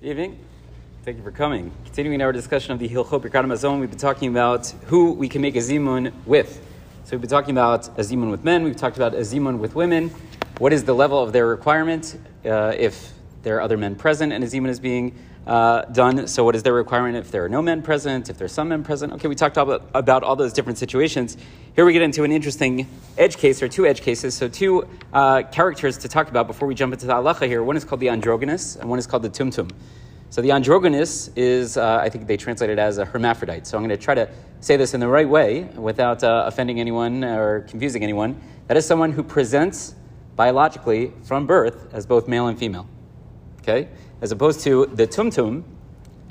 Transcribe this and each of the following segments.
Evening. Thank you for coming. Continuing our discussion of the Hilchot Birkat Hamazon, we've been talking about who we can make a zimun with. So we've been talking about a zimun with men. We've talked about a zimun with women. What is the level of their requirement uh, if there are other men present and a zimun is being uh, done? So what is their requirement if there are no men present? If there are some men present? Okay, we talked about, about all those different situations. Here we get into an interesting edge case or two edge cases. So two uh, characters to talk about before we jump into the halacha here. One is called the androgynous and one is called the tumtum. So the androgynous is, uh, I think they translate it as a hermaphrodite. So I'm going to try to say this in the right way without uh, offending anyone or confusing anyone. That is someone who presents biologically from birth as both male and female. Okay? As opposed to the tumtum.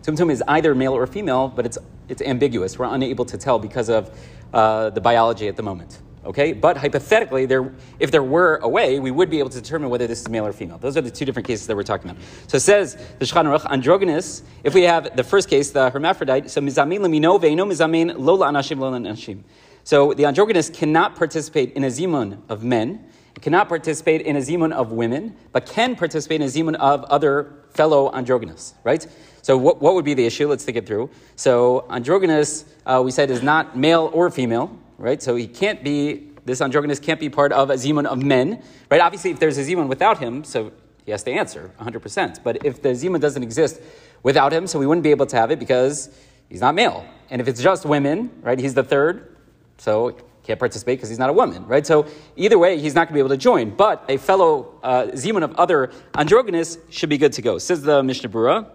Tumtum is either male or female, but it's, it's ambiguous. We're unable to tell because of uh, the biology at the moment. Okay, but hypothetically, there, if there were a way, we would be able to determine whether this is male or female. Those are the two different cases that we're talking about. So it says the Shulchan Aruch androgynous. If we have the first case, the hermaphrodite, so mizamin lemino veino mizamin lola anashim lola anashim. So the androgynous cannot participate in a zimun of men, cannot participate in a zimun of women, but can participate in a zimun of other fellow androgynous. Right. So what, what would be the issue? Let's think it through. So androgynous, uh, we said, is not male or female right? So he can't be, this androgynous can't be part of a zimun of men, right? Obviously, if there's a zimun without him, so he has to answer 100%. But if the zimun doesn't exist without him, so we wouldn't be able to have it because he's not male. And if it's just women, right, he's the third, so can't participate because he's not a woman, right? So either way, he's not going to be able to join. But a fellow uh, zimun of other androgynous should be good to go. Says the Mishnah Berurah.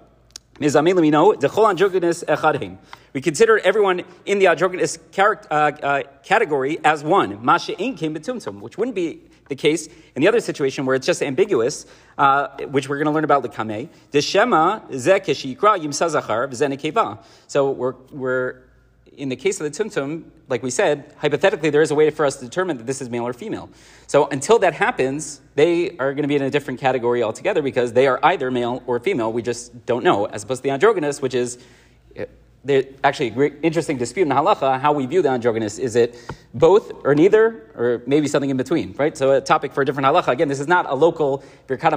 We consider everyone in the androgynous uh, uh, category as one, which wouldn't be the case in the other situation where it's just ambiguous, uh, which we're going to learn about Likame. So we're, we're in the case of the tumtum, like we said, hypothetically, there is a way for us to determine that this is male or female. So until that happens, they are going to be in a different category altogether because they are either male or female. We just don't know, as opposed to the androgynous, which is there's actually a great, interesting dispute in halacha how we view the androgynous. Is it both or neither, or maybe something in between, right? So a topic for a different halacha. Again, this is not a local Birkat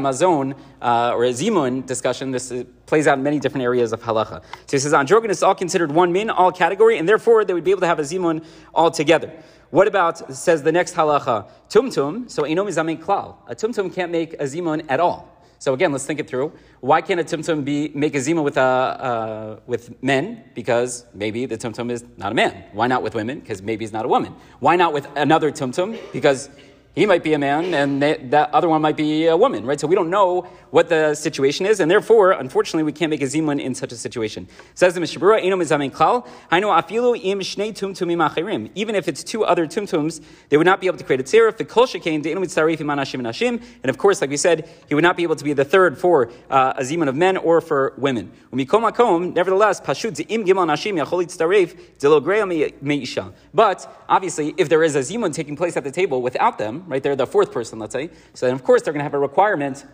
uh, or a zimun discussion. This is, plays out in many different areas of halacha. So he says androgynous all considered one min, all category, and therefore they would be able to have a zimun all together. What about, says the next halacha, tumtum, so enom klal. A tumtum can't make a zimun at all. So again, let's think it through. Why can't a tumtum be make a zima with a, uh, with men? Because maybe the tumtum is not a man. Why not with women? Because maybe he's not a woman. Why not with another tumtum? Because he might be a man and they, that other one might be a woman, right? So we don't know what the situation is, and therefore, unfortunately, we can't make a zimun in such a situation. Says the Mishnah Berurah, Eno mizamin klal, im shnei achirim. Even if it's two other tumtums, they would not be able to create a tzera. Fikol shekain de'enu mitzarif im anashim nashim. And of course, like we said, he would not be able to be the third for uh, a zimun of men or for women. Umikom akom, nevertheless, pashut im nashim yachol. But obviously, if there is a zimun taking place at the table without them, right? They're the fourth person, let's say. So then, of course, they're going to have a requirement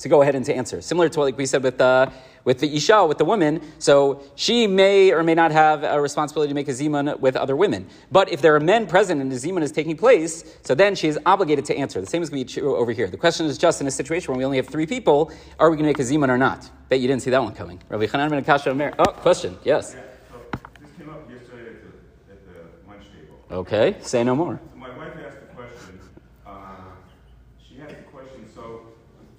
to go ahead and to answer. Similar to what like we said with the, with the Isha, with the woman. So she may or may not have a responsibility to make a zimun with other women. But if there are men present and the zimun is taking place, so then she is obligated to answer. The same is going to be true over here. The question is just in a situation where we only have three people, are we going to make a zimun or not? Bet you didn't see that one coming. Rabbi Chanan ben Akashya Omer. Oh, question. Yes. Yeah, so this came up yesterday at the, at the lunch table. Okay, say no more. So my wife asked a question. Uh, she asked a question. So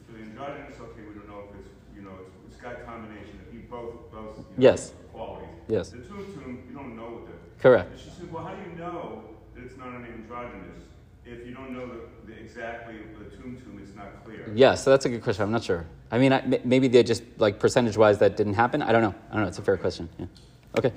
for the androgynous, okay, we don't know if it's you know it's, it's got combination of eat both both you know, Yes. qualities. Yes. The tumtum, you don't know what the. Correct. And she said, well, how do you know that it's not an androgynous if you don't know the, the exactly the tumtum? It's not clear. Yeah, so that's a good question. I'm not sure. I mean, I, maybe they just, like, percentage wise, that didn't happen. I don't know. I don't know. It's a fair question. Yeah. Okay.